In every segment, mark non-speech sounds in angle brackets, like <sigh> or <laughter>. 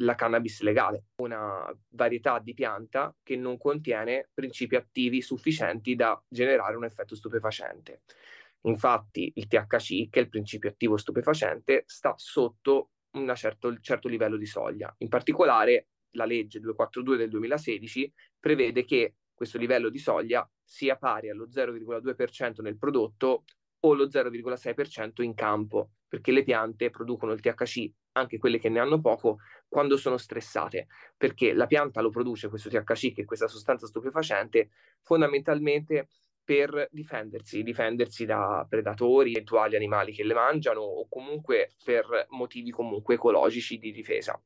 la cannabis legale, una varietà di pianta che non contiene principi attivi sufficienti da generare un effetto stupefacente. Infatti il THC, che è il principio attivo stupefacente, sta sotto un certo, certo livello di soglia. In particolare la legge 242 del 2016 prevede che questo livello di soglia sia pari allo 0,2% nel prodotto o lo 0,6% in campo, perché le piante producono il THC, anche quelle che ne hanno poco, quando sono stressate, perché la pianta lo produce questo THC, che è questa sostanza stupefacente, fondamentalmente per difendersi, difendersi da predatori, eventuali animali che le mangiano o comunque per motivi comunque ecologici di difesa.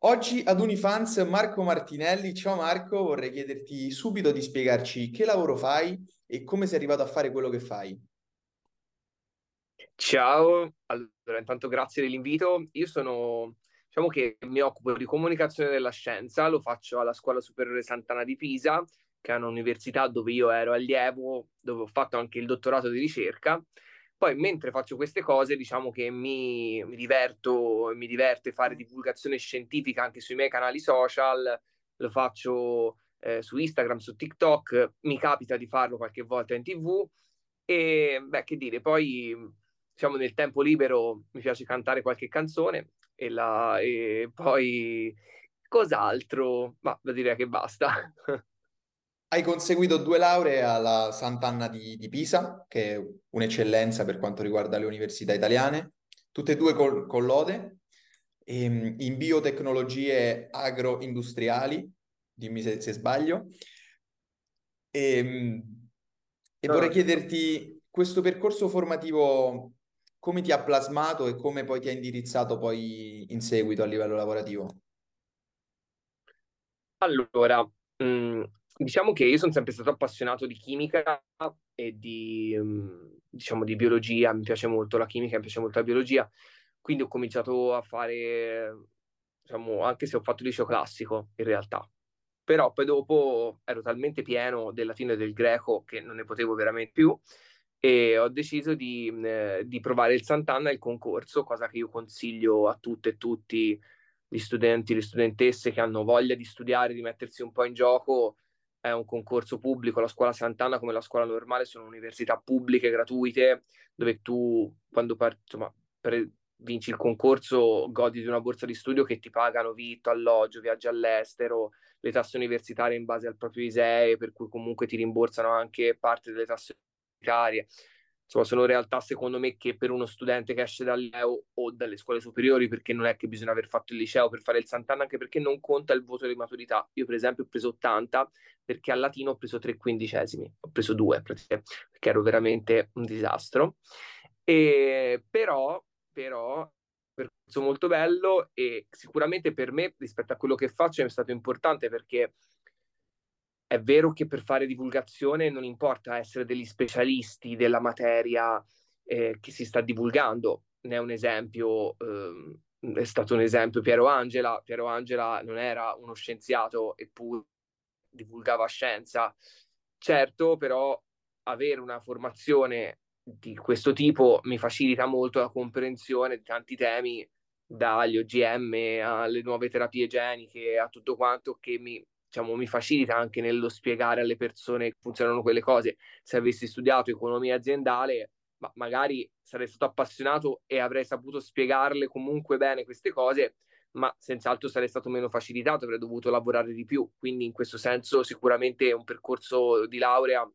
Oggi ad Unifans Marco Martinelli. Ciao Marco, vorrei chiederti subito di spiegarci che lavoro fai e come sei arrivato a fare quello che fai. Ciao, allora intanto grazie dell'invito. Io sono, diciamo che mi occupo di comunicazione della scienza, lo faccio alla Scuola Superiore Sant'Anna di Pisa, che è un'università dove io ero allievo, dove ho fatto anche il dottorato di ricerca. Poi mentre faccio queste cose, diciamo che mi, mi diverto, mi diverte fare divulgazione scientifica anche sui miei canali social, lo faccio eh, su Instagram, su TikTok, mi capita di farlo qualche volta in TV e beh, che dire, poi diciamo nel tempo libero mi piace cantare qualche canzone e, la, e poi cos'altro? Ma da dire che basta. <laughs> Hai conseguito due lauree alla Sant'Anna di, di, Pisa, che è un'eccellenza per quanto riguarda le università italiane, tutte e due col, con lode, ehm, in biotecnologie agroindustriali, dimmi se, se sbaglio. E, ehm, e vorrei chiederti, questo percorso formativo come ti ha plasmato e come poi ti ha indirizzato poi in seguito a livello lavorativo? Allora, mm, diciamo che io sono sempre stato appassionato di chimica e di, mm, diciamo, di biologia, mi piace molto la chimica, mi piace molto la biologia, quindi ho cominciato a fare, diciamo, anche se ho fatto liceo classico in realtà, però poi dopo ero talmente pieno del latino e del greco che non ne potevo veramente più e ho deciso di, eh, di provare il Sant'Anna e il concorso, cosa che io consiglio a tutte e tutti gli studenti, le studentesse che hanno voglia di studiare, di mettersi un po' in gioco, è un concorso pubblico, la scuola Sant'Anna come la scuola normale sono università pubbliche, gratuite, dove tu quando par- insomma, per- vinci il concorso godi di una borsa di studio che ti pagano vitto, alloggio, viaggi all'estero, le tasse universitarie in base al proprio ISEE, per cui comunque ti rimborsano anche parte delle tasse universitarie insomma, sono realtà secondo me che per uno studente che esce dal liceo o dalle scuole superiori, perché non è che bisogna aver fatto il liceo per fare il Sant'Anna, anche perché non conta il voto di maturità. Io, per esempio, ho preso 80 perché al latino ho preso 3 quindicesimi, ho preso 2 perché ero veramente un disastro. E, però, però, percorso molto bello e sicuramente per me rispetto a quello che faccio è stato importante perché è vero che per fare divulgazione non importa essere degli specialisti della materia eh, che si sta divulgando. Ne è un esempio, eh, è stato un esempio Piero Angela. Piero Angela non era uno scienziato eppure divulgava scienza. Certo, però avere una formazione di questo tipo mi facilita molto la comprensione di tanti temi, dagli OGM alle nuove terapie geniche, a tutto quanto che mi diciamo, mi facilita anche nello spiegare alle persone che funzionano quelle cose. Se avessi studiato economia aziendale, ma magari sarei stato appassionato e avrei saputo spiegarle comunque bene queste cose, ma senz'altro sarei stato meno facilitato, avrei dovuto lavorare di più. Quindi in questo senso sicuramente un percorso di laurea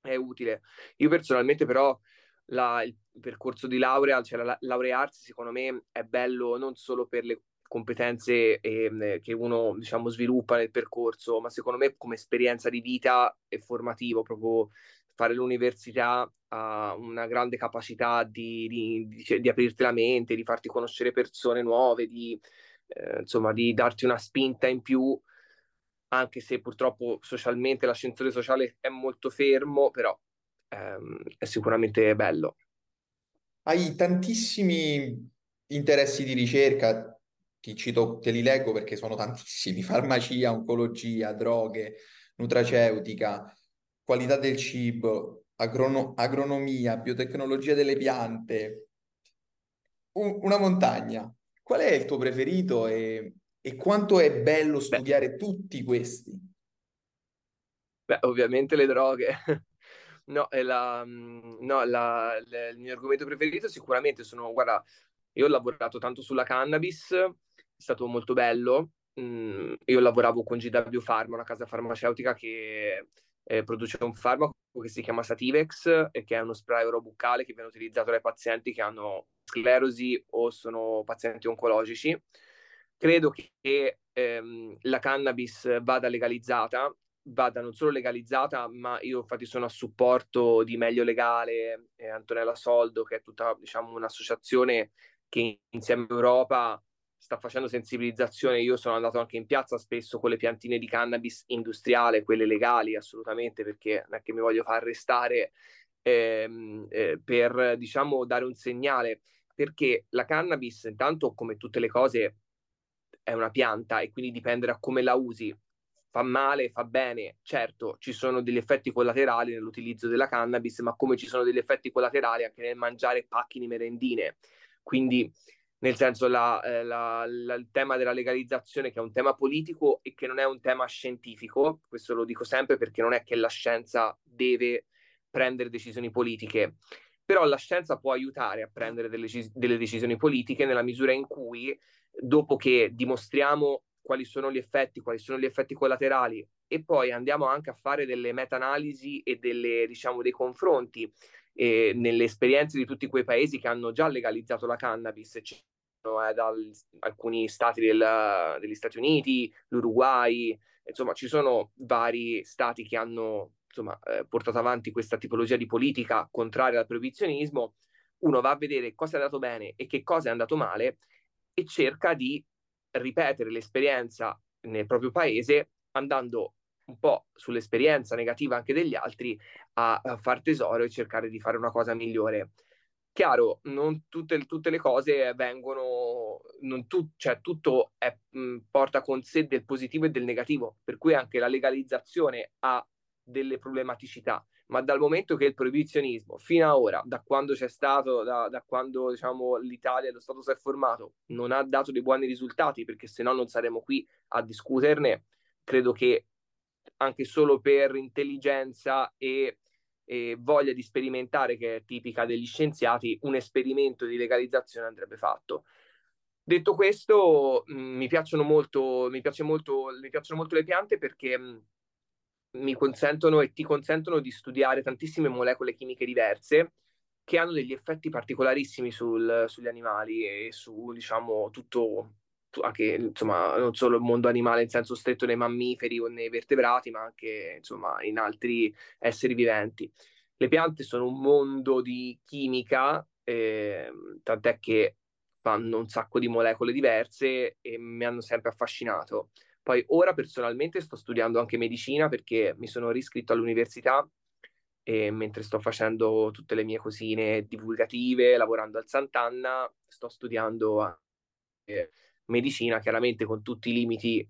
è utile. Io personalmente però la, il percorso di laurea, cioè la, laurearsi secondo me è bello non solo per le competenze eh, che uno diciamo sviluppa nel percorso, ma secondo me come esperienza di vita e formativo, proprio fare l'università ha una grande capacità di, di, di, di, aprirti la mente, di farti conoscere persone nuove, di, eh, insomma, di darti una spinta in più, anche se purtroppo socialmente l'ascensore sociale è molto fermo, però ehm, è sicuramente bello. Hai tantissimi interessi di ricerca, ti cito, te li leggo perché sono tantissimi, <laughs> farmacia, oncologia, droghe, nutraceutica, qualità del cibo, agrono- agronomia, biotecnologia delle piante. una montagna. Qual è il tuo preferito e, e quanto è bello studiare Beh. tutti questi? Beh, ovviamente le droghe. <laughs> No, la, mm, no la, la, il mio argomento preferito sicuramente sono, guarda, io ho lavorato tanto sulla cannabis, è stato molto bello. Mm, io lavoravo con GW Pharma, una casa farmaceutica che eh, produce un farmaco che si chiama Sativex e che è uno spray orobuccale che viene utilizzato dai pazienti che hanno sclerosi o sono pazienti oncologici. Credo che ehm, la cannabis vada legalizzata vada non solo legalizzata, ma io infatti sono a supporto di Meglio Legale, e Antonella Soldo, che è tutta diciamo, un'associazione che insieme a Europa sta facendo sensibilizzazione. Io sono andato anche in piazza spesso con le piantine di cannabis industriale, quelle legali assolutamente, perché non è che mi voglio far arrestare ehm, eh, per diciamo dare un segnale, perché la cannabis, intanto come tutte le cose, è una pianta e quindi dipende da come la usi fa male, fa bene. Certo, ci sono degli effetti collaterali nell'utilizzo della cannabis, ma come ci sono degli effetti collaterali anche nel mangiare pacchi di merendine. Quindi, nel senso, la, eh, la, la, il tema della legalizzazione, che è un tema politico e che non è un tema scientifico, questo lo dico sempre perché non è che la scienza deve prendere decisioni politiche, però la scienza può aiutare a prendere delle, delle decisioni politiche nella misura in cui, dopo che dimostriamo quali sono gli effetti, quali sono gli effetti collaterali e poi andiamo anche a fare delle meta-analisi e delle, diciamo, dei confronti eh, nelle esperienze di tutti quei paesi che hanno già legalizzato la cannabis, eh, da alcuni stati del, degli Stati Uniti, l'Uruguay, insomma ci sono vari stati che hanno insomma, eh, portato avanti questa tipologia di politica contraria al proibizionismo, uno va a vedere cosa è andato bene e che cosa è andato male e cerca di ripetere l'esperienza nel proprio paese andando un po' sull'esperienza negativa anche degli altri a, a far tesoro e cercare di fare una cosa migliore. Chiaro, non tutte, tutte le cose vengono, non tu, cioè tutto è, mh, porta con sé del positivo e del negativo, per cui anche la legalizzazione ha delle problematicità ma dal momento che il proibizionismo fino ad ora, da quando c'è stato, da, da quando diciamo, l'Italia, lo Stato si è formato, non ha dato dei buoni risultati, perché se no non saremo qui a discuterne, credo che anche solo per intelligenza e, e voglia di sperimentare, che è tipica degli scienziati, un esperimento di legalizzazione andrebbe fatto. Detto questo, mh, mi piacciono molto, mi, molto, mi piacciono molto le piante perché mh, mi consentono e ti consentono di studiare tantissime molecole chimiche diverse che hanno degli effetti particolarissimi sul, sugli animali e su, diciamo, tutto, anche, insomma, non solo il mondo animale in senso stretto nei mammiferi o nei vertebrati, ma anche, insomma, in altri esseri viventi. Le piante sono un mondo di chimica, eh, tant'è che fanno un sacco di molecole diverse e mi hanno sempre affascinato. Poi ora personalmente sto studiando anche medicina perché mi sono riscritto all'università e mentre sto facendo tutte le mie cosine divulgative, lavorando al Sant'Anna, sto studiando medicina, chiaramente con tutti i limiti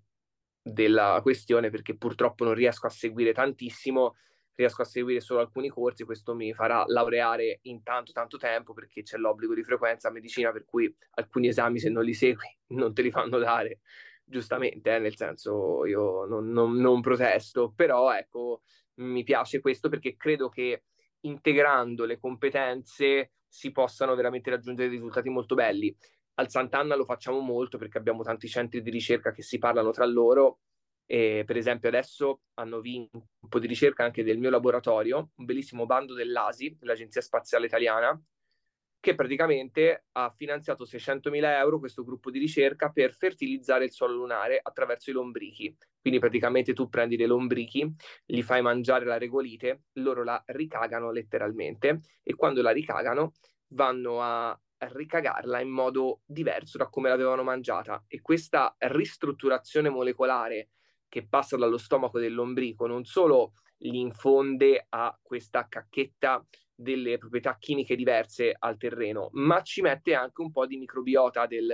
della questione perché purtroppo non riesco a seguire tantissimo, riesco a seguire solo alcuni corsi, questo mi farà laureare in tanto tanto tempo perché c'è l'obbligo di frequenza a medicina per cui alcuni esami se non li segui <laughs> non te li fanno dare giustamente, eh, nel senso io non, non, non protesto, però ecco, mi piace questo perché credo che integrando le competenze si possano veramente raggiungere risultati molto belli. Al Sant'Anna lo facciamo molto perché abbiamo tanti centri di ricerca che si parlano tra loro. E, per esempio, adesso hanno vinto un po' di ricerca anche del mio laboratorio, un bellissimo bando dell'ASI, l'Agenzia Spaziale Italiana, che praticamente ha finanziato 600.000 euro questo gruppo di ricerca per fertilizzare il suolo lunare attraverso i lombrichi. Quindi praticamente tu prendi dei lombrichi, gli fai mangiare la regolite, loro la ricagano letteralmente e quando la ricagano vanno a ricagarla in modo diverso da come l'avevano mangiata e questa ristrutturazione molecolare che passa dallo stomaco del lombrico non solo gli infonde a questa cacchetta delle proprietà chimiche diverse al terreno, ma ci mette anche un po' di microbiota del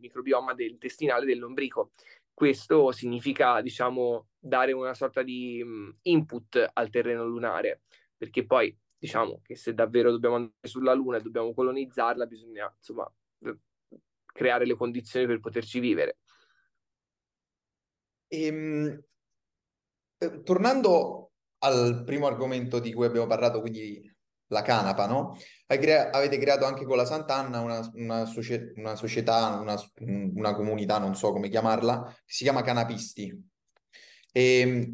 microbioma del intestinale del lombrico. Questo significa, diciamo, dare una sorta di um, input al terreno lunare, perché poi diciamo che se davvero dobbiamo andare sulla Luna e dobbiamo colonizzarla, bisogna insomma creare le condizioni per poterci vivere. Ehm, eh, tornando al primo argomento di cui abbiamo parlato, quindi la canapa, no? Crea- avete creato anche con la Sant'Anna una, una, socie- una società, una, una, comunità, non so come chiamarla, che si chiama Canapisti. E, ehm,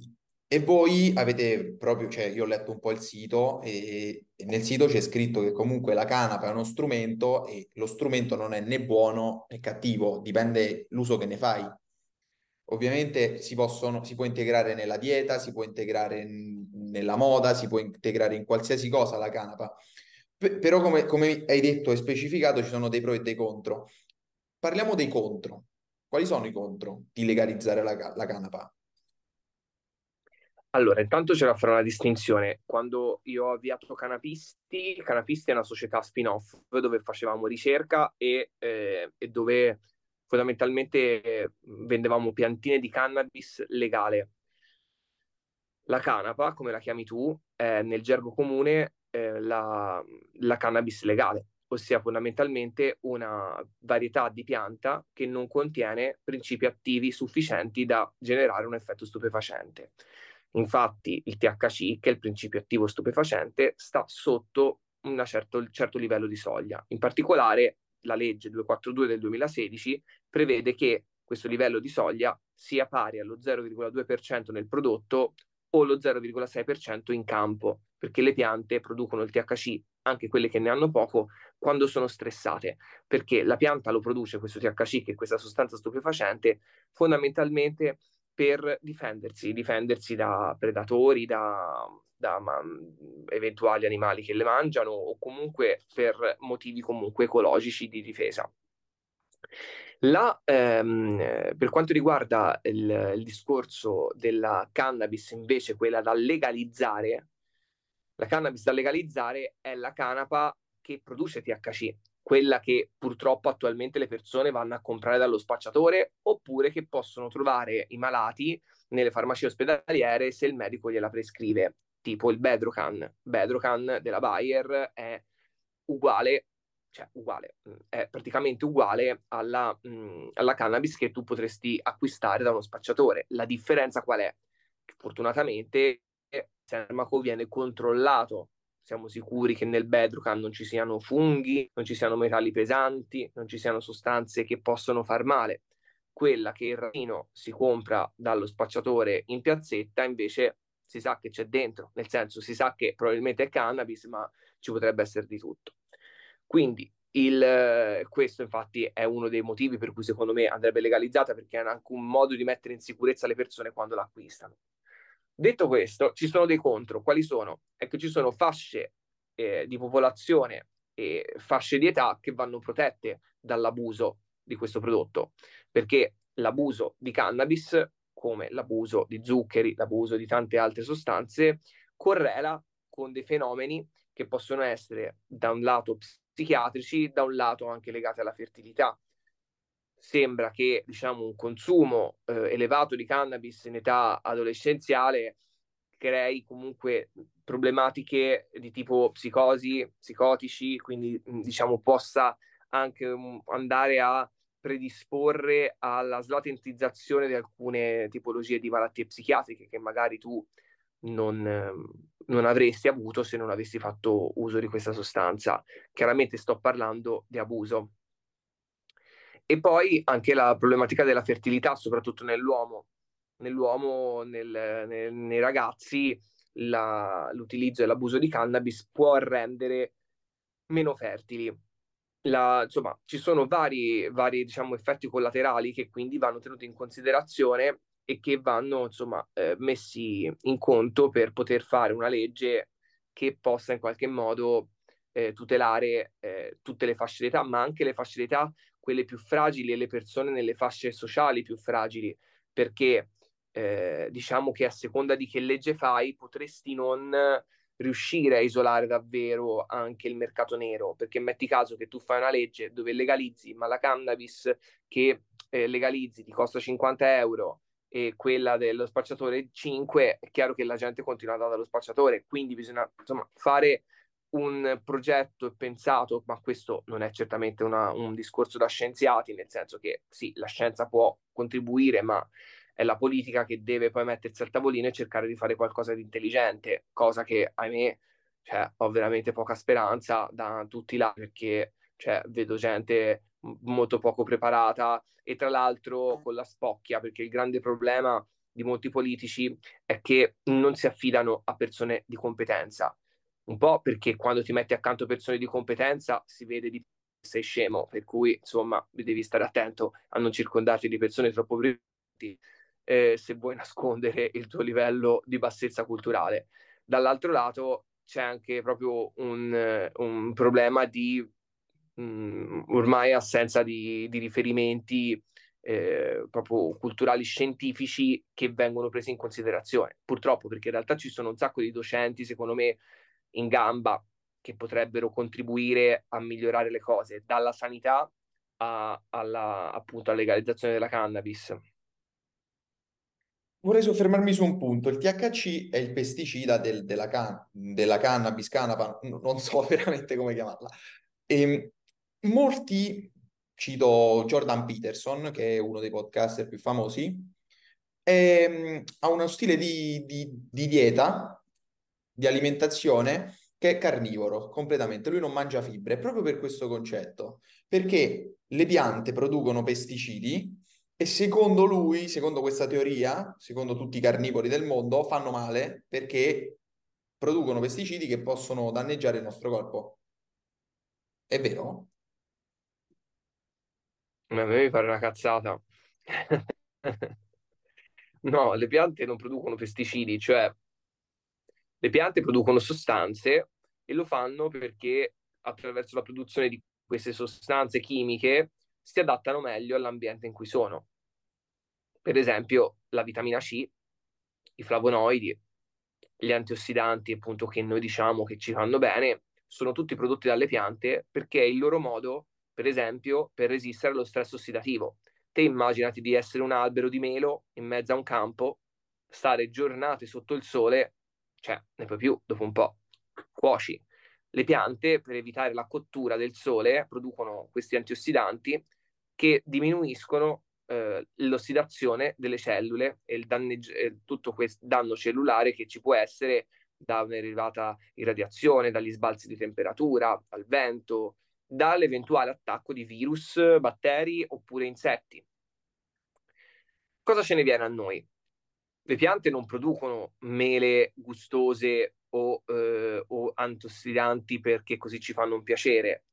e voi avete proprio, cioè io ho letto un po' il sito e, e nel sito c'è scritto che comunque la canapa è uno strumento e lo strumento non è né buono né cattivo, dipende l'uso che ne fai. Ovviamente si, possono, si può integrare nella dieta, si può integrare in, nella moda, si può integrare in qualsiasi cosa la canapa. P- però come, come hai detto e specificato ci sono dei pro e dei contro. Parliamo dei contro. Quali sono i contro di legalizzare la, la canapa? Allora, intanto c'è da fare una distinzione. Quando io ho avviato Canapisti, Canapisti è una società spin-off dove facevamo ricerca e, eh, e dove fondamentalmente vendevamo piantine di cannabis legale. La canapa, come la chiami tu, è nel gergo comune eh, la, la cannabis legale, ossia fondamentalmente una varietà di pianta che non contiene principi attivi sufficienti da generare un effetto stupefacente. Infatti il THC, che è il principio attivo stupefacente, sta sotto un certo, certo livello di soglia. In particolare la legge 242 del 2016 prevede che questo livello di soglia sia pari allo 0,2% nel prodotto o lo 0,6% in campo, perché le piante producono il THC, anche quelle che ne hanno poco, quando sono stressate, perché la pianta lo produce questo THC, che è questa sostanza stupefacente, fondamentalmente per difendersi, difendersi da predatori, da, da ma, eventuali animali che le mangiano o comunque per motivi comunque ecologici di difesa. La, ehm, per quanto riguarda il, il, discorso della cannabis, invece, quella da legalizzare, la cannabis da legalizzare è la canapa che produce THC, quella che purtroppo attualmente le persone vanno a comprare dallo spacciatore oppure che possono trovare i malati nelle farmacie ospedaliere se il medico gliela prescrive, tipo il Bedrocan. Bedrocan della Bayer è uguale, cioè uguale, mm, è praticamente uguale alla, mh, mm, alla cannabis che tu potresti acquistare da uno spacciatore. La differenza qual è? Fortunatamente il farmaco viene controllato siamo sicuri che nel bedrock non ci siano funghi, non ci siano metalli pesanti, non ci siano sostanze che possono far male. Quella che il ragino si compra dallo spacciatore in piazzetta invece si sa che c'è dentro, nel senso si sa che probabilmente è cannabis, ma ci potrebbe essere di tutto. Quindi il, questo infatti è uno dei motivi per cui secondo me andrebbe legalizzata perché è anche un modo di mettere in sicurezza le persone quando l'acquistano. Detto questo, ci sono dei contro. Quali sono? È che ci sono fasce eh, di popolazione e fasce di età che vanno protette dall'abuso di questo prodotto, perché l'abuso di cannabis, come l'abuso di zuccheri, l'abuso di tante altre sostanze, correla con dei fenomeni che possono essere da un lato psichiatrici, da un lato anche legati alla fertilità sembra che diciamo, un consumo eh, elevato di cannabis in età adolescenziale crei comunque problematiche di tipo psicosi, psicotici, quindi diciamo possa anche um, andare a predisporre alla slatentizzazione di alcune tipologie di malattie psichiatriche che magari tu non, non, avresti avuto se non avessi fatto uso di questa sostanza. Chiaramente sto parlando di abuso, e poi anche la problematica della fertilità, soprattutto nell'uomo. Nell'uomo, nel, nel, nei ragazzi, la, l'utilizzo e l'abuso di cannabis può rendere meno fertili. La, insomma, ci sono vari, vari diciamo, effetti collaterali che quindi vanno tenuti in considerazione e che vanno insomma, eh, messi in conto per poter fare una legge che possa in qualche modo eh, tutelare eh, tutte le fasce d'età, ma anche le fasce d'età quelle più fragili e le persone nelle fasce sociali più fragili, perché eh, diciamo che a seconda di che legge fai potresti non riuscire a isolare davvero anche il mercato nero, perché metti caso che tu fai una legge dove legalizzi, ma la cannabis che eh, legalizzi ti costa 50 euro e quella dello spacciatore 5, è chiaro che la gente continua ad andare dallo spacciatore, quindi bisogna insomma fare un progetto pensato, ma questo non è certamente una, un discorso da scienziati, nel senso che sì, la scienza può contribuire, ma è la politica che deve poi mettersi al tavolino e cercare di fare qualcosa di intelligente, cosa che ahimè cioè, ho veramente poca speranza da tutti là perché cioè, vedo gente molto poco preparata e tra l'altro con la spocchia, perché il grande problema di molti politici è che non si affidano a persone di competenza. Un po' perché quando ti metti accanto persone di competenza si vede di sei scemo, per cui insomma devi stare attento a non circondarti di persone troppo brillanti eh, se vuoi nascondere il tuo livello di bassezza culturale. Dall'altro lato c'è anche proprio un, un problema di mh, mm, ormai assenza di, di riferimenti eh, proprio culturali scientifici che vengono presi in considerazione. Purtroppo, perché in realtà ci sono un sacco di docenti, secondo me, in gamba che potrebbero contribuire a migliorare le cose, dalla sanità a, alla, appunto, legalizzazione della cannabis. Vorrei soffermarmi su un punto. Il THC è il pesticida del, della, can, della cannabis, canapa, non so <laughs> veramente come chiamarla. E ehm, molti, cito Jordan Peterson, che è uno dei podcaster più famosi, è, ehm, ha uno stile di, di, di dieta, di alimentazione, che è carnivoro completamente. Lui non mangia fibre, proprio per questo concetto, perché le piante producono pesticidi e secondo lui, secondo questa teoria, secondo tutti i carnivori del mondo, fanno male perché producono pesticidi che possono danneggiare il nostro corpo. È vero? A me mi pare una cazzata. <laughs> no, le piante non producono pesticidi, cioè le piante producono sostanze e lo fanno perché attraverso la produzione di queste sostanze chimiche si adattano meglio all'ambiente in cui sono. Per esempio, la vitamina C, i flavonoidi, gli antiossidanti, appunto, che noi diciamo che ci fanno bene, sono tutti prodotti dalle piante perché è il loro modo, per esempio, per resistere allo stress ossidativo. Te immaginati di essere un albero di melo in mezzo a un campo, stare giornate sotto il sole, cioè ne puoi più dopo un po', cuoci. Le piante, per evitare la cottura del sole, producono questi antiossidanti che diminuiscono eh, l'ossidazione delle cellule e danneggi- tutto questo danno cellulare che ci può essere da un'elevata irradiazione, dagli sbalzi di temperatura, al vento, dall'eventuale attacco di virus, batteri oppure insetti. Cosa ce ne viene a noi? Le piante non producono mele gustose o, eh, o antiossidanti perché così ci fanno un piacere.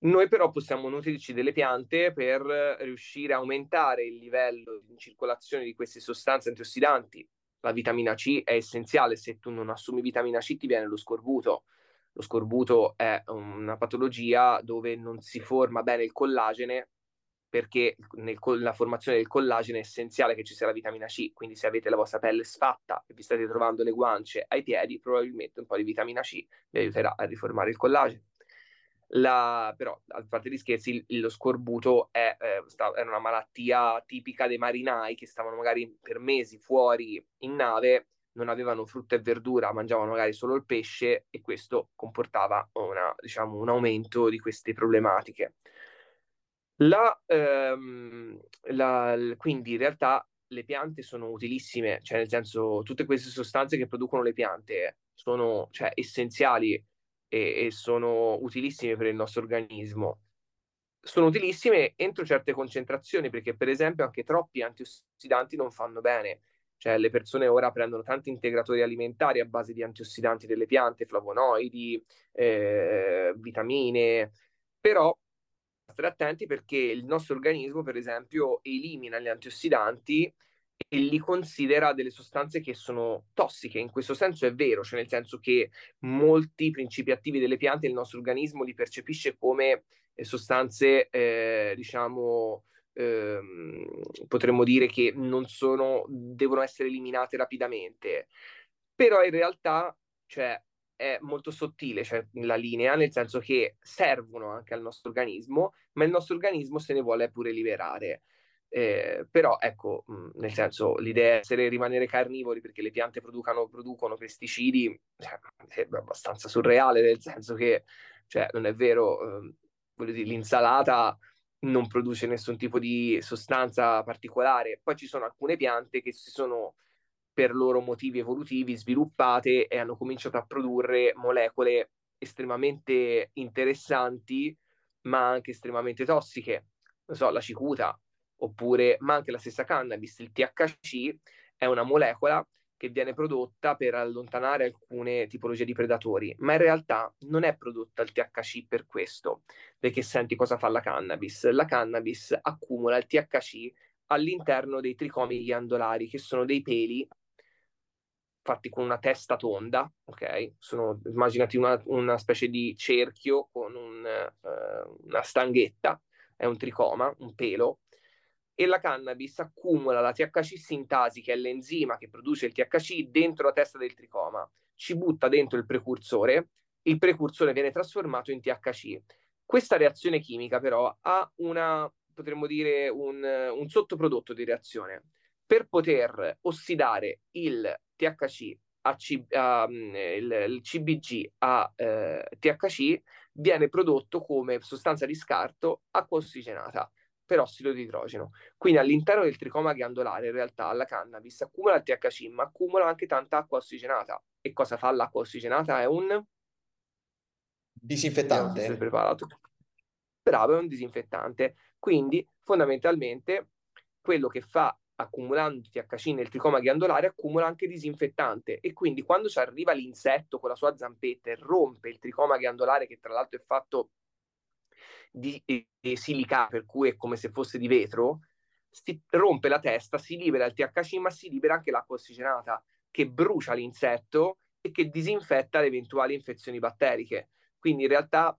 Noi però possiamo nutrirci delle piante per riuscire a aumentare il livello di circolazione di queste sostanze antiossidanti. La vitamina C è essenziale, se tu non assumi vitamina C ti viene lo scorbuto. Lo scorbuto è una patologia dove non si forma bene il collagene perché nella formazione del collagene è essenziale che ci sia la vitamina C, quindi se avete la vostra pelle sfatta e vi state trovando le guance ai piedi, probabilmente un po' di vitamina C vi aiuterà a riformare il collagene. La, però, a parte gli scherzi, lo scorbuto è, eh, sta, era una malattia tipica dei marinai che stavano magari per mesi fuori in nave, non avevano frutta e verdura, mangiavano magari solo il pesce e questo comportava una, diciamo, un aumento di queste problematiche. La, ehm, la, quindi in realtà le piante sono utilissime, cioè nel senso tutte queste sostanze che producono le piante sono cioè, essenziali e, e sono utilissime per il nostro organismo. Sono utilissime entro certe concentrazioni, perché per esempio anche troppi antiossidanti non fanno bene. Cioè le persone ora prendono tanti integratori alimentari a base di antiossidanti delle piante, flavonoidi, eh, vitamine, però stare attenti perché il nostro organismo, per esempio, elimina gli antiossidanti e li considera delle sostanze che sono tossiche. In questo senso è vero, cioè nel senso che molti principi attivi delle piante il nostro organismo li percepisce come eh, sostanze, eh, diciamo, ehm, potremmo dire che non sono, devono essere eliminate rapidamente. Però in realtà, cioè, è molto sottile cioè, la linea, nel senso che servono anche al nostro organismo, ma il nostro organismo se ne vuole pure liberare. Eh, però ecco, mh, nel senso, l'idea è essere rimanere carnivori perché le piante producono, producono pesticidi cioè, sembra abbastanza surreale, nel senso che cioè, non è vero, eh, dire, l'insalata non produce nessun tipo di sostanza particolare. Poi ci sono alcune piante che si sono per loro motivi evolutivi sviluppate e hanno cominciato a produrre molecole estremamente interessanti, ma anche estremamente tossiche. Non so, la cicuta, oppure, ma anche la stessa cannabis, il THC è una molecola che viene prodotta per allontanare alcune tipologie di predatori, ma in realtà non è prodotta il THC per questo, perché senti cosa fa la cannabis. La cannabis accumula il THC all'interno dei tricomi ghiandolari, che sono dei peli fatti con una testa tonda, ok? Sono, immaginati una, una specie di cerchio con un, uh, una stanghetta, è un tricoma, un pelo, e la cannabis accumula la THC sintasi, che è l'enzima che produce il THC, dentro la testa del tricoma, ci butta dentro il precursore, il precursore viene trasformato in THC. Questa reazione chimica però ha una, potremmo dire, un, un sottoprodotto di reazione. Per poter ossidare il THC a C, a, il, il, CBG a eh, THC viene prodotto come sostanza di scarto acqua ossigenata perossido di idrogeno. Quindi all'interno del tricoma ghiandolare in realtà la cannabis accumula il THC, ma accumula anche tanta acqua ossigenata. E cosa fa l'acqua ossigenata? È un disinfettante. Sei preparato. Bravo, è un disinfettante. Quindi fondamentalmente quello che fa accumulando THC nel tricoma ghiandolare accumula anche disinfettante e quindi quando ci arriva l'insetto con la sua zampetta e rompe il tricoma ghiandolare che tra l'altro è fatto di, di silica, per cui è come se fosse di vetro, si rompe la testa, si libera il THC, ma si libera anche l'acqua ossigenata che brucia l'insetto e che disinfetta le eventuali infezioni batteriche. Quindi in realtà,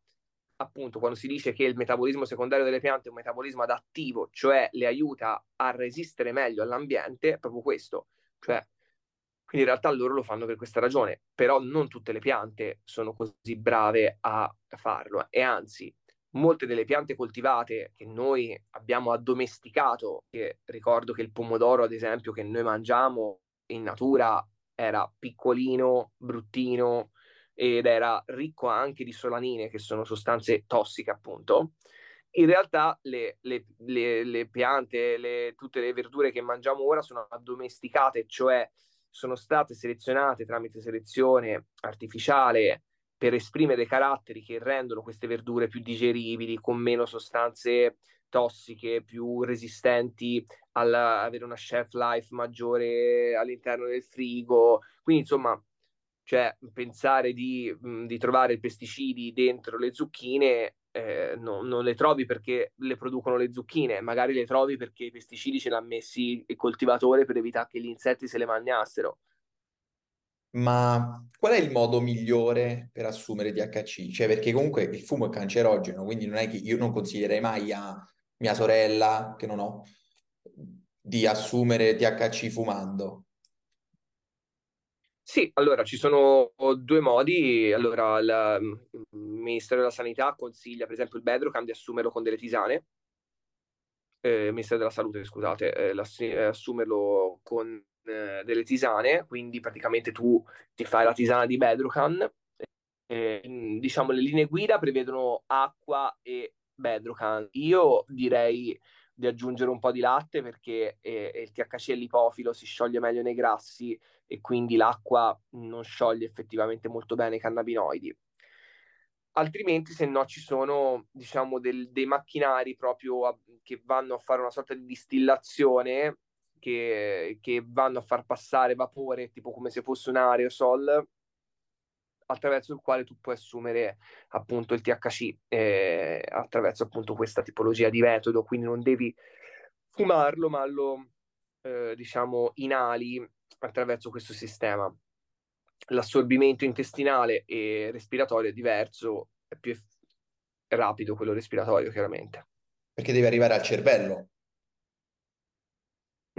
appunto, quando si dice che il metabolismo secondario delle piante è un metabolismo adattivo, cioè le aiuta a resistere meglio all'ambiente, è proprio questo. Cioè, quindi in realtà loro lo fanno per questa ragione, però non tutte le piante sono così brave a farlo e anzi molte delle piante coltivate che noi abbiamo addomesticato, che ricordo che il pomodoro, ad esempio, che noi mangiamo in natura era piccolino, bruttino ed era ricco anche di solanine, che sono sostanze tossiche, appunto. In realtà le, le, le, le piante, tutte le verdure che mangiamo ora sono addomesticate, cioè sono state selezionate tramite selezione artificiale per esprimere caratteri che rendono queste verdure più digeribili, con meno sostanze tossiche, più resistenti ad avere una shelf life maggiore all'interno del frigo. Quindi, insomma, cioè, pensare di, di trovare pesticidi dentro le zucchine eh, no, non le trovi perché le producono le zucchine, magari le trovi perché i pesticidi ce l'ha messi il coltivatore per evitare che gli insetti se le mangiassero. Ma qual è il modo migliore per assumere DHC? Cioè, perché comunque il fumo è cancerogeno, quindi non è che io non consiglierei mai a mia sorella, che non ho, di assumere THC fumando. Sì, allora ci sono due modi. Allora, il Ministero della Sanità consiglia, per esempio, il Bedrocan di assumerlo con delle tisane. Eh, il Ministero della Salute, scusate, eh, assumerlo con eh, delle tisane, quindi praticamente tu ti fai la tisana di Bedrocan. Eh, diciamo le linee guida prevedono acqua e Bedrocan. Io direi di aggiungere un po' di latte perché eh, il THC è lipofilo, si scioglie meglio nei grassi e quindi l'acqua non scioglie effettivamente molto bene i cannabinoidi. Altrimenti, se no, ci sono diciamo del, dei macchinari proprio a, che vanno a fare una sorta di distillazione che, che vanno a far passare vapore, tipo come se fosse un aerosol, attraverso il quale tu puoi assumere appunto il THC eh, attraverso appunto questa tipologia di metodo, quindi non devi fumarlo, ma lo eh, diciamo inali attraverso questo sistema. L'assorbimento intestinale e respiratorio è diverso, è più rapido quello respiratorio chiaramente. Perché deve arrivare al cervello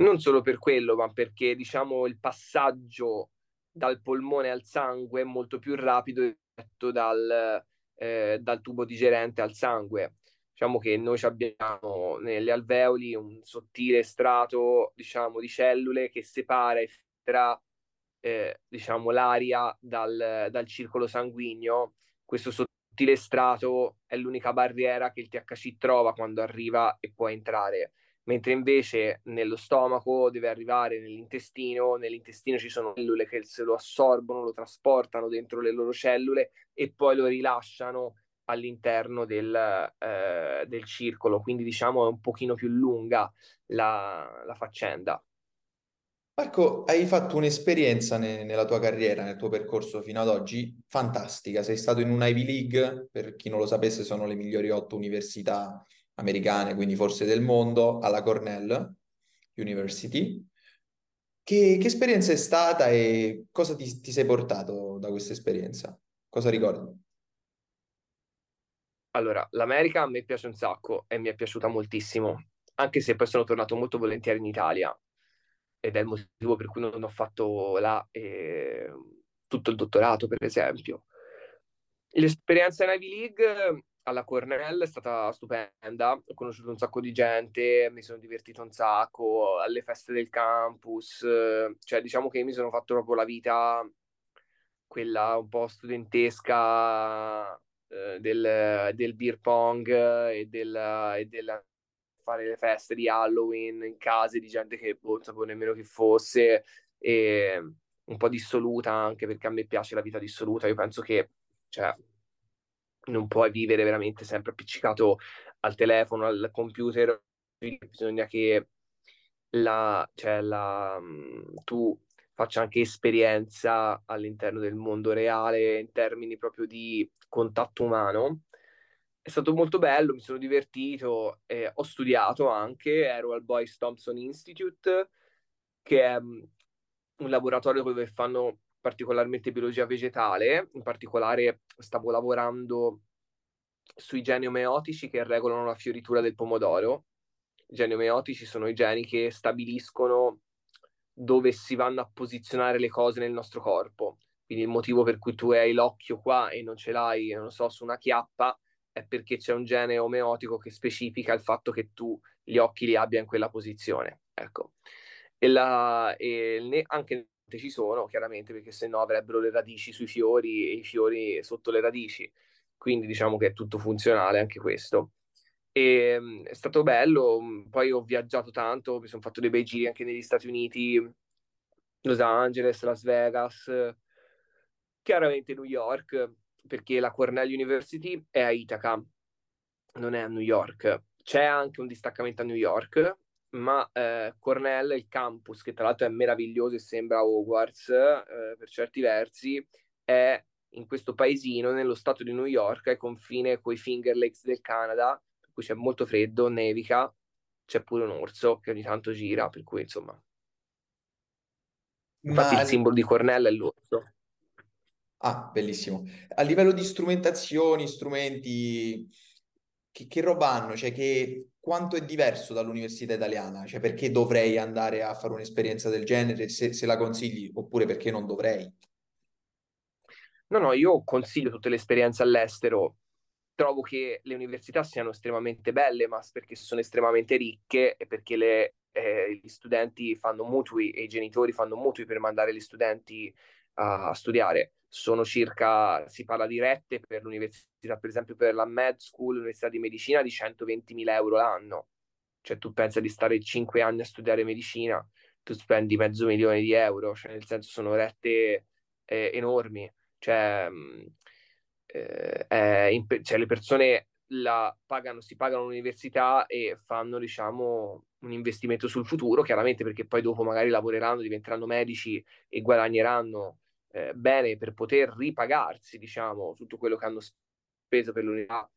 non solo per quello, ma perché diciamo il passaggio dal polmone al sangue molto più rapido rispetto dal, eh, dal tubo digerente al sangue. diciamo che noi abbiamo nelle alveoli un sottile strato, diciamo, di cellule che separa tra, eh, diciamo, l'aria dal, dal circolo sanguigno. Questo sottile strato è l'unica barriera che il THC trova quando arriva e può entrare mentre invece nello stomaco deve arrivare nell'intestino, nell'intestino ci sono cellule che se lo assorbono, lo trasportano dentro le loro cellule e poi lo rilasciano all'interno del, eh, del circolo, quindi diciamo è un pochino più lunga la, la faccenda. Marco, hai fatto un'esperienza ne- nella tua carriera, nel tuo percorso fino ad oggi, fantastica. Sei stato in un Ivy League, per chi non lo sapesse sono le migliori otto università americane, quindi forse del mondo, alla Cornell University. Che, che esperienza è stata e cosa ti, ti sei portato da questa esperienza? Cosa ricordi? Allora, l'America a me piace un sacco e mi è piaciuta moltissimo, anche se poi sono tornato molto volentieri in Italia ed è il motivo per cui non ho fatto là eh, tutto il dottorato, per esempio. L'esperienza in Ivy League alla Cornell è stata stupenda, ho conosciuto un sacco di gente, mi sono divertito un sacco, alle feste del campus, cioè diciamo che mi sono fatto proprio la vita, quella un po' studentesca eh, del, del, beer pong e del, e del, fare le feste di Halloween in case di gente che boh, non sapevo nemmeno chi fosse, e un po' dissoluta anche perché a me piace la vita dissoluta, io penso che cioè, non puoi vivere veramente sempre appiccicato al telefono, al computer, bisogna che la, cioè la, mm, tu faccia anche esperienza all'interno del mondo reale in termini proprio di contatto umano. È stato molto bello, mi sono divertito, eh, ho studiato anche, ero al Boyce Thompson Institute, che è mm, un laboratorio dove fanno particolarmente biologia vegetale, in particolare stavo lavorando sui geni omeotici che regolano la fioritura del pomodoro. I geni omeotici sono i geni che stabiliscono dove si vanno a posizionare le cose nel nostro corpo. Quindi il motivo per cui tu hai l'occhio qua e non ce l'hai, non so, su una chiappa è perché c'è un gene omeotico che specifica il fatto che tu gli occhi li abbia in quella posizione. Ecco. E, la, e anche ci sono, chiaramente, perché se no avrebbero le radici sui fiori e i fiori sotto le radici. Quindi diciamo che è tutto funzionale anche questo. E, ehm, è stato bello, poi ho viaggiato tanto, mi sono fatto dei bei giri anche negli Stati Uniti, Los Angeles, Las Vegas, chiaramente New York, perché la Cornell University è a Ithaca, non è a New York. C'è anche un distaccamento a New York, ma eh, Cornell, il campus, che tra l'altro è meraviglioso e sembra Hogwarts eh, per certi versi, è in questo paesino nello stato di New York, ai confine con i Finger Lakes del Canada, per cui c'è molto freddo, nevica, c'è pure un orso che ogni tanto gira, per cui insomma... Infatti ma... il simbolo di Cornell è l'orso. Ah, bellissimo. A livello di strumentazioni, strumenti, che, che roba hanno? Cioè, che, quanto è diverso dall'università italiana? Cioè, perché dovrei andare a fare un'esperienza del genere se, se la consigli, oppure perché non dovrei? No, no, io consiglio tutte le esperienze all'estero. Trovo che le università siano estremamente belle, ma perché sono estremamente ricche e perché le, eh, gli studenti fanno mutui e i genitori fanno mutui per mandare gli studenti a, a studiare sono circa, si parla di rette per l'università, per esempio per la Med School, l'università di medicina, di 120.000 euro l'anno. Cioè tu pensi di stare 5 anni a studiare medicina, tu spendi mezzo milione di euro, cioè nel senso sono rette eh, enormi. Cioè, mm, eh, imp- cioè le persone la pagano, si pagano l'università e fanno, diciamo, un investimento sul futuro, chiaramente perché poi dopo magari lavoreranno, diventeranno medici e guadagneranno eh, bene per poter ripagarsi, diciamo, tutto quello che hanno speso per l'unità,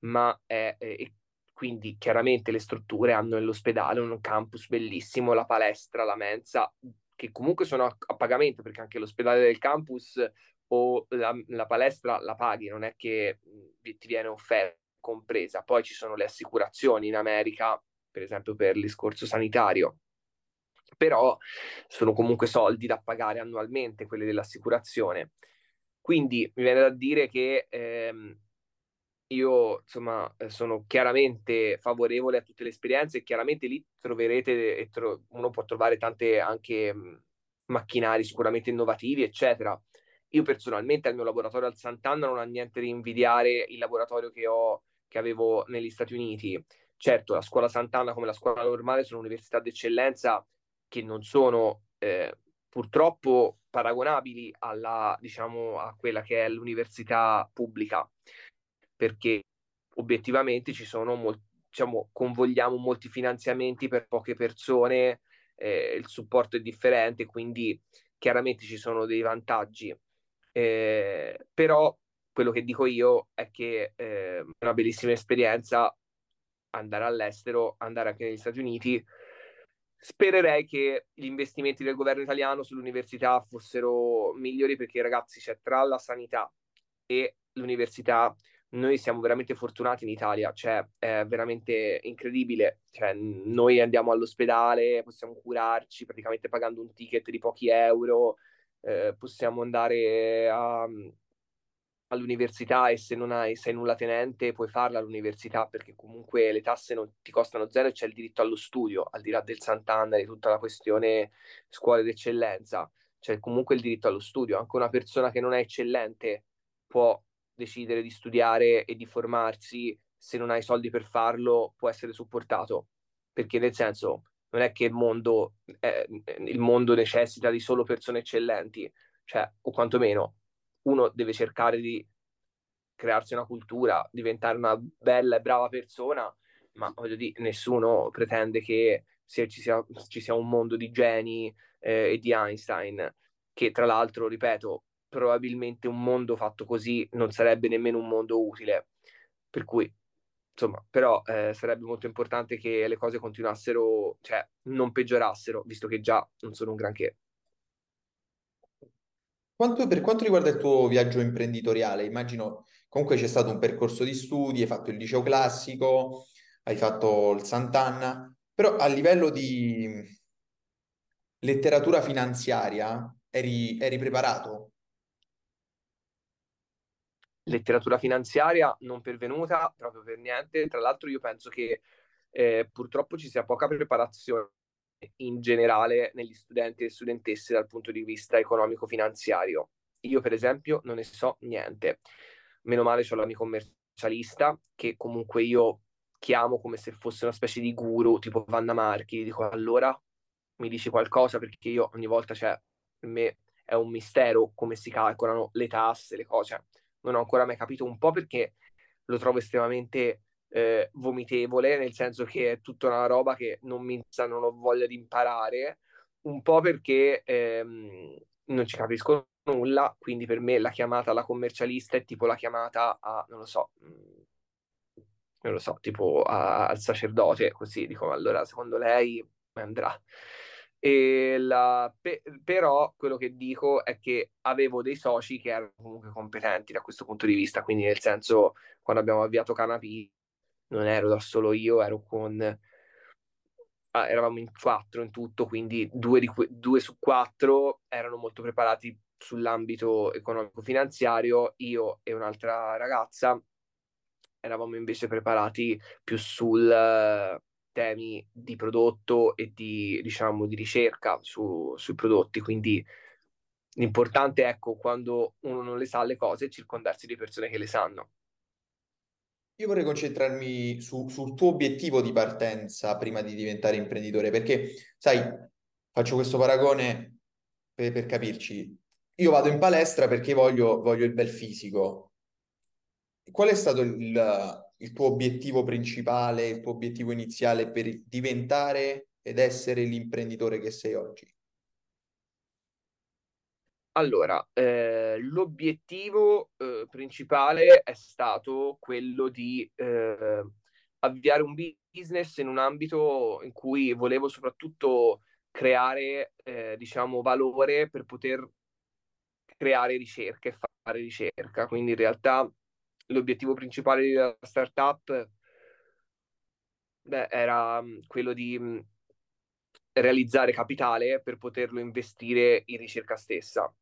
ma è, è, quindi chiaramente le strutture hanno nell'ospedale un campus bellissimo, la palestra, la mensa, che comunque sono a, a pagamento perché anche l'ospedale del campus o la, la, palestra la paghi, non è che ti viene offerta compresa. Poi ci sono le assicurazioni in America, per esempio per il discorso sanitario, però sono comunque soldi da pagare annualmente, quelli dell'assicurazione. Quindi mi viene da dire che ehm, io insomma sono chiaramente favorevole a tutte le esperienze chiaramente lì troverete, tro- uno può trovare tante anche macchinari sicuramente innovativi, eccetera. Io personalmente al mio laboratorio al Sant'Anna non ha niente di invidiare il laboratorio che ho, che avevo negli Stati Uniti. Certo, la scuola Sant'Anna come la scuola normale sono università d'eccellenza che non sono eh, purtroppo paragonabili alla, diciamo, a quella che è l'università pubblica, perché obiettivamente ci sono molti, diciamo, convogliamo molti finanziamenti per poche persone, eh, il supporto è differente, quindi chiaramente ci sono dei vantaggi. Eh, però quello che dico io è che eh, è una bellissima esperienza andare all'estero, andare anche negli Stati Uniti. Spererei che gli investimenti del governo italiano sull'università fossero migliori perché ragazzi c'è tra la sanità e l'università noi siamo veramente fortunati in Italia, cioè è veramente incredibile, cioè, noi andiamo all'ospedale, possiamo curarci praticamente pagando un ticket di pochi euro, eh, possiamo andare a, all'università e se non hai, sei nulla tenente puoi farla all'università perché comunque le tasse non ti costano zero e c'è il diritto allo studio, al di là del Sant'Anna e tutta la questione scuole d'eccellenza, c'è comunque il diritto allo studio, anche una persona che non è eccellente può decidere di studiare e di formarsi, se non hai soldi per farlo, può essere supportato. Perché nel senso, non è che il mondo, eh, il mondo necessita di solo persone eccellenti, cioè, o quantomeno uno deve cercare di crearsi una cultura, diventare una bella e brava persona, ma voglio dire, nessuno pretende che ci, sia, ci sia un mondo di geni eh, e di Einstein, che tra l'altro, ripeto, probabilmente un mondo fatto così non sarebbe nemmeno un mondo utile. Per cui, insomma, però eh, sarebbe molto importante che le cose continuassero, cioè non peggiorassero, visto che già non sono un granché. Quanto, per quanto riguarda il tuo viaggio imprenditoriale, immagino comunque c'è stato un percorso di studi, hai fatto il liceo classico, hai fatto il Sant'Anna, però a livello di letteratura finanziaria eri, eri preparato? letteratura finanziaria non pervenuta proprio per niente. Tra l'altro io penso che eh, purtroppo ci sia poca preparazione in generale negli studenti e studentesse dal punto di vista economico-finanziario. Io per esempio non ne so niente. Meno male ho la mia commercialista che comunque io chiamo come se fosse una specie di guru tipo Vanna Marchi, dico allora mi dici qualcosa perché io ogni volta, cioè, per me è un mistero come si calcolano le tasse, le cose. Cioè, non ho ancora mai capito, un po' perché lo trovo estremamente eh, vomitevole, nel senso che è tutta una roba che non mi non ho voglia di imparare, un po' perché ehm, non ci capisco nulla, quindi per me la chiamata alla commercialista è tipo la chiamata a, non lo so, mm, non lo so, tipo a, al sacerdote, così dico, allora secondo lei andrà. La, pe, però quello che dico è che avevo dei soci che erano comunque competenti da questo punto di vista, quindi nel senso quando abbiamo avviato Canapi non ero da solo io, ero con... Ah, eravamo in quattro in tutto, quindi due, que- due su quattro erano molto preparati sull'ambito economico-finanziario, io e un'altra ragazza eravamo invece preparati più sul temi di prodotto e di, diciamo, di ricerca su, sui prodotti. Quindi l'importante è, ecco, quando uno non le sa le cose, circondarsi di persone che le sanno. Io vorrei concentrarmi su, sul tuo obiettivo di partenza prima di diventare imprenditore, perché, sai, faccio questo paragone per, per capirci. Io vado in palestra perché voglio, voglio il bel fisico. Qual è stato il, il tuo obiettivo principale, il tuo obiettivo iniziale per diventare ed essere l'imprenditore che sei oggi? Allora, eh, l'obiettivo eh, principale è stato quello di eh, avviare un business in un ambito in cui volevo soprattutto creare, eh, diciamo, valore per poter creare ricerca e fare ricerca. Quindi in realtà l'obiettivo principale della startup beh, era mm, quello di mm, realizzare capitale per poterlo investire in ricerca stessa.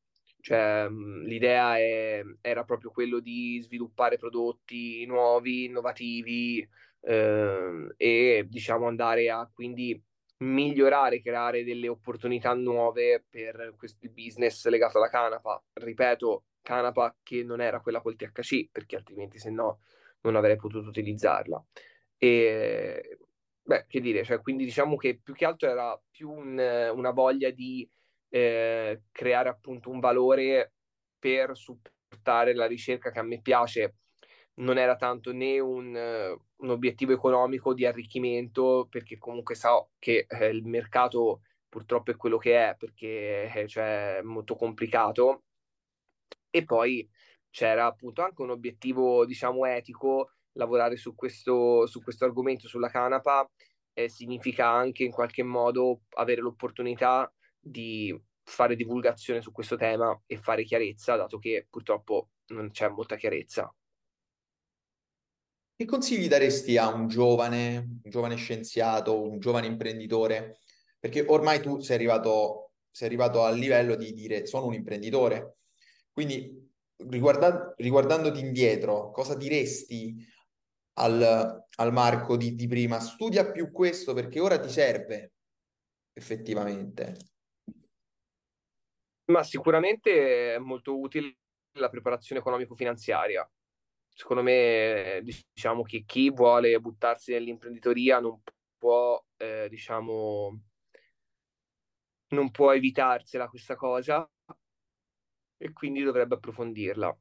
Cioè, l'idea è, era proprio quello di sviluppare prodotti nuovi, innovativi eh, e diciamo andare a quindi migliorare, creare delle opportunità nuove per questo business legato alla canapa. Ripeto, canapa che non era quella col THC, perché altrimenti se no non avrei potuto utilizzarla. E beh, che dire, cioè, quindi diciamo che più che altro era più un, una voglia di eh, creare appunto un valore per supportare la ricerca che a me piace non era tanto né un, un obiettivo economico di arricchimento, perché comunque so che eh, il mercato purtroppo è quello che è, perché eh, cioè, è molto complicato. E poi c'era appunto anche un obiettivo, diciamo, etico, lavorare su questo, su questo argomento, sulla canapa, eh, significa anche in qualche modo avere l'opportunità di fare divulgazione su questo tema e fare chiarezza, dato che purtroppo non c'è molta chiarezza. Che consigli daresti a un giovane, un giovane scienziato, un giovane imprenditore? Perché ormai tu sei arrivato, sei arrivato al livello di dire sono un imprenditore. Quindi riguarda, riguardandoti indietro, cosa diresti al, al Marco di, di prima? Studia più questo perché ora ti serve effettivamente. Ma sicuramente è molto utile la preparazione economico-finanziaria secondo me, diciamo che chi vuole buttarsi nell'imprenditoria non può, eh, diciamo, non può evitarsela questa cosa e quindi dovrebbe approfondirla.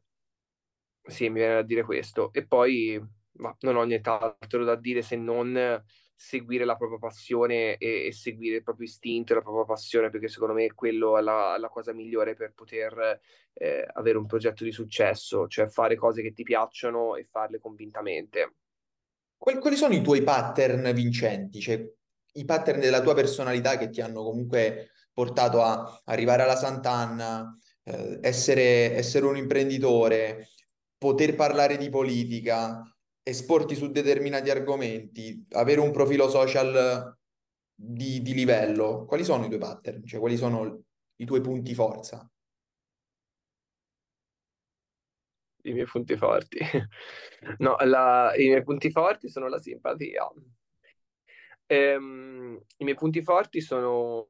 Sì, mi viene da dire questo. E poi ma non ho nient'altro da dire se non seguire la propria passione e, e, seguire il proprio istinto e la propria passione, perché secondo me quello è la, la cosa migliore per poter eh, avere un progetto di successo, cioè fare cose che ti piacciono e farle convintamente. Quali, quali sono i tuoi pattern vincenti, cioè i pattern della tua personalità che ti hanno comunque portato a arrivare alla Sant'Anna, eh, essere, essere un imprenditore, poter parlare di politica, esporti su determinati argomenti, avere un profilo social di, di livello, quali sono i tuoi pattern? Cioè, quali sono i tuoi punti forza? I miei punti forti. <laughs> No, la, i miei punti forti sono la simpatia. Ehm, I miei punti forti sono...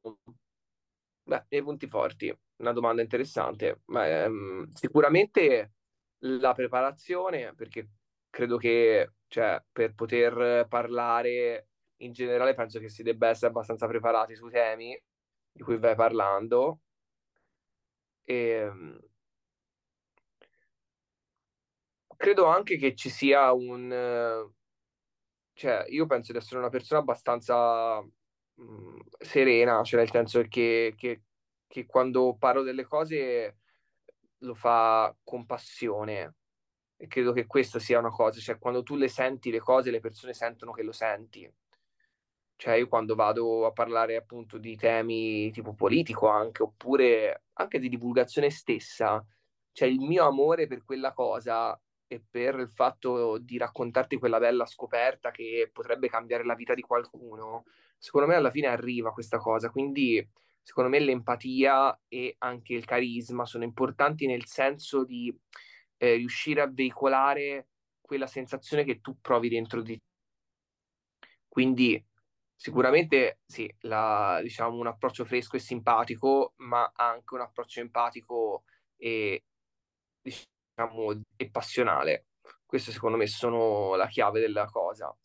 Beh, i miei punti forti, una domanda interessante. Ma, ehm, sicuramente la preparazione, perché credo che cioè, per poter parlare in generale penso che si debba essere abbastanza preparati sui temi di cui vai parlando. E, ehm, credo anche che ci sia un... Cioè, io penso di essere una persona abbastanza mh, mm, serena, cioè nel senso che, che, che quando parlo delle cose lo fa con passione e credo che questa sia una cosa, cioè quando tu le senti le cose, le persone sentono che lo senti. Cioè io quando vado a parlare appunto di temi tipo politico anche, oppure anche di divulgazione stessa, cioè il mio amore per quella cosa e per il fatto di raccontarti quella bella scoperta che potrebbe cambiare la vita di qualcuno, secondo me alla fine arriva questa cosa. Quindi secondo me l'empatia e anche il carisma sono importanti nel senso di eh, riuscire a veicolare quella sensazione che tu provi dentro di te. Quindi sicuramente sì, la, diciamo un approccio fresco e simpatico, ma anche un approccio empatico e, diciamo, e passionale. Queste secondo me sono la chiave della cosa.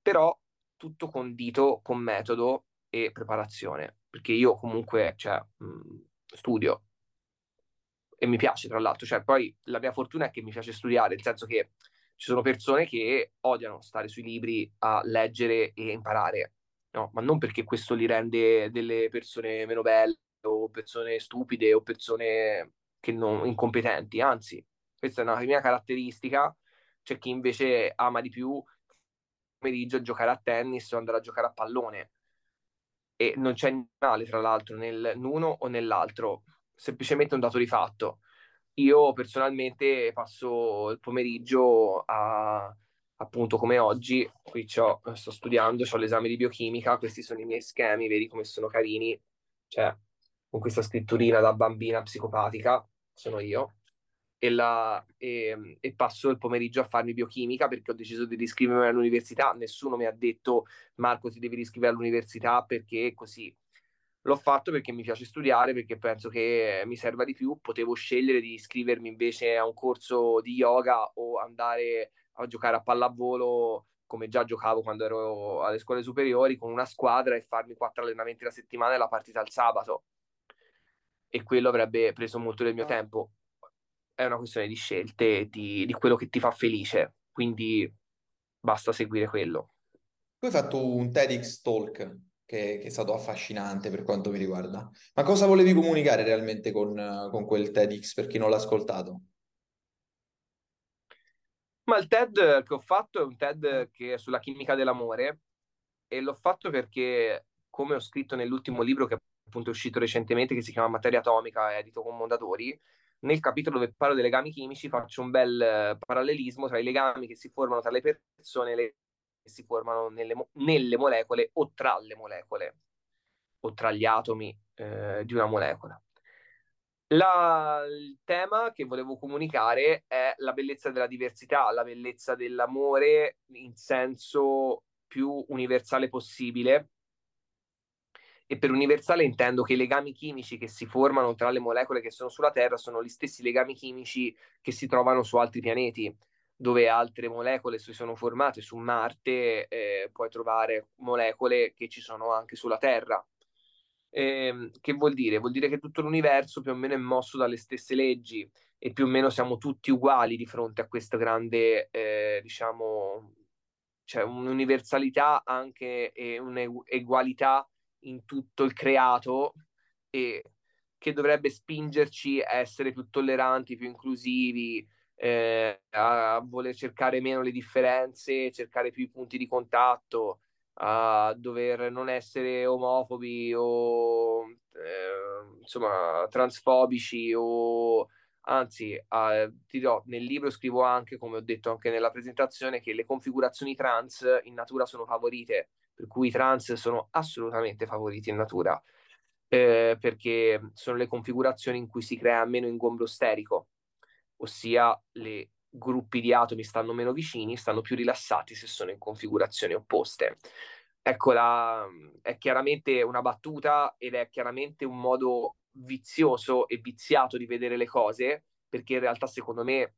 Però tutto condito con metodo e preparazione, perché io comunque cioè, studio, e mi piace tra l'altro, cioè poi la mia fortuna è che mi piace studiare, nel senso che ci sono persone che odiano stare sui libri a leggere e imparare, no? Ma non perché questo li rende delle persone meno belle o persone stupide o persone che non, incompetenti, anzi, questa è una mia caratteristica, c'è chi invece ama di più pomeriggio giocare a tennis o andare a giocare a pallone. E non c'è male tra l'altro nell'uno o nell'altro semplicemente un dato di fatto. Io personalmente passo il pomeriggio a, appunto come oggi, qui sto studiando, ho l'esame di biochimica, questi sono i miei schemi, vedi come sono carini, cioè con questa scritturina da bambina psicopatica. sono io, e, la, e, e, passo il pomeriggio a farmi biochimica perché ho deciso di riscrivermi all'università. Nessuno mi ha detto Marco ti devi riscrivere all'università perché così. L'ho fatto perché mi piace studiare, perché penso che mi serva di più. Potevo scegliere di iscrivermi invece a un corso di yoga o andare a giocare a pallavolo come già giocavo quando ero alle scuole superiori con una squadra e farmi quattro allenamenti la settimana e la partita il sabato. E quello avrebbe preso molto del mio tempo è una questione di scelte, di, di quello che ti fa felice, quindi basta seguire quello. Tu hai fatto un TEDx Talk che, che, è stato affascinante per quanto mi riguarda. Ma cosa volevi comunicare realmente con, con quel TEDx per chi non l'ha ascoltato? Ma il TED che ho fatto è un TED che è sulla chimica dell'amore e l'ho fatto perché, come ho scritto nell'ultimo libro che appunto è uscito recentemente, che si chiama Materia Atomica, edito con Mondadori, nel capitolo dove parlo dei legami chimici faccio un bel uh, parallelismo tra i legami che si formano tra le persone e le che si formano nelle, nelle, molecole o tra le molecole o tra gli atomi eh, di una molecola. La, il tema che volevo comunicare è la bellezza della diversità, la bellezza dell'amore in senso più universale possibile e per universale intendo che i legami chimici che si formano tra le molecole che sono sulla Terra sono gli stessi legami chimici che si trovano su altri pianeti, dove altre molecole si sono formate su Marte, eh, puoi trovare molecole che ci sono anche sulla Terra. Eh, che vuol dire? Vuol dire che tutto l'universo più o meno è mosso dalle stesse leggi e più o meno siamo tutti uguali di fronte a questa grande, eh, diciamo, cioè un'universalità anche e un'egualità in tutto il creato e che dovrebbe spingerci a essere più tolleranti, più inclusivi, eh, a voler cercare meno le differenze, cercare più i punti di contatto, a dover non essere omofobi o eh, insomma transfobici o anzi eh, ti dirò nel libro scrivo anche come ho detto anche nella presentazione che le configurazioni trans in natura sono favorite per cui i trans sono assolutamente favoriti in natura, eh, perché sono le configurazioni in cui si crea meno ingombro sterico, ossia i gruppi di atomi stanno meno vicini, stanno più rilassati se sono in configurazioni opposte. Ecco, la, è chiaramente una battuta ed è chiaramente un modo vizioso e viziato di vedere le cose, perché in realtà secondo me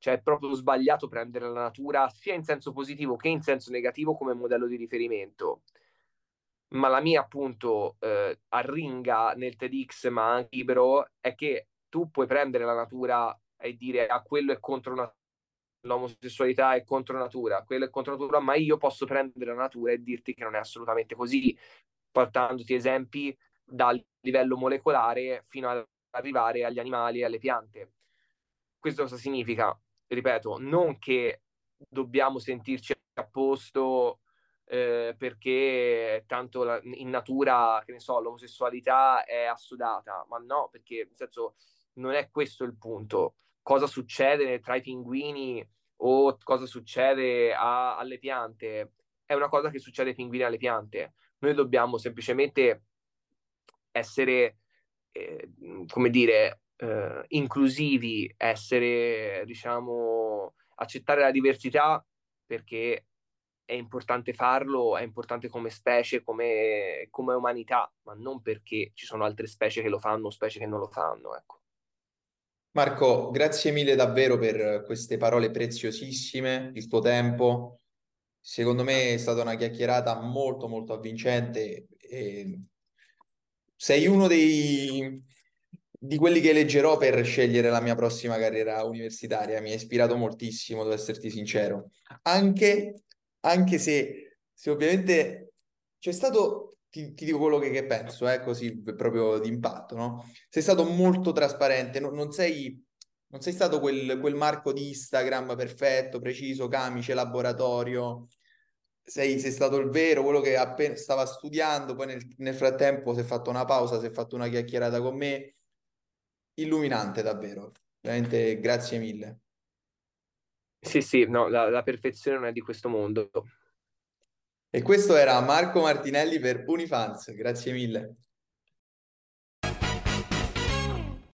cioè è proprio sbagliato prendere la natura sia in senso positivo che in senso negativo come modello di riferimento. Ma la mia appunto eh, arringa nel TEDx, ma anche libero, è che tu puoi prendere la natura e dire ah, quello è contro natura, l'omosessualità è contro natura, quello è contro natura, ma io posso prendere la natura e dirti che non è assolutamente così, portandoti esempi dal livello molecolare fino ad arrivare agli animali e alle piante. Questo cosa significa? ripeto, non che dobbiamo sentirci a posto eh, perché tanto la, in natura, che ne so, l'omosessualità è assodata, ma no, perché nel senso non è questo il punto. Cosa succede tra i pinguini o cosa succede a, alle piante è una cosa che succede ai pinguini e alle piante. Noi dobbiamo semplicemente essere, eh, come dire, eh, inclusivi, essere, diciamo, accettare la diversità perché è importante farlo, è importante come specie, come, come umanità, ma non perché ci sono altre specie che lo fanno o specie che non lo fanno. Ecco. Marco, grazie mille davvero per queste parole preziosissime, il tuo tempo. Secondo me è stata una chiacchierata molto molto avvincente. E sei uno dei, di quelli che leggerò per scegliere la mia prossima carriera universitaria. Mi ha ispirato moltissimo, devo esserti sincero. Anche, anche se, se ovviamente c'è stato, ti, ti, dico quello che, che penso, eh, così proprio d'impatto, no? Sei stato molto trasparente, no, non sei... Non sei stato quel, quel marco di Instagram perfetto, preciso, camice, laboratorio, sei, sei, stato il vero, quello che appena stava studiando, poi nel, nel, frattempo si è fatto una pausa, si è fatto una chiacchierata con me, illuminante davvero, veramente grazie mille. Sì, sì, no, la, la perfezione non è di questo mondo. E questo era Marco Martinelli per Unifans, grazie mille.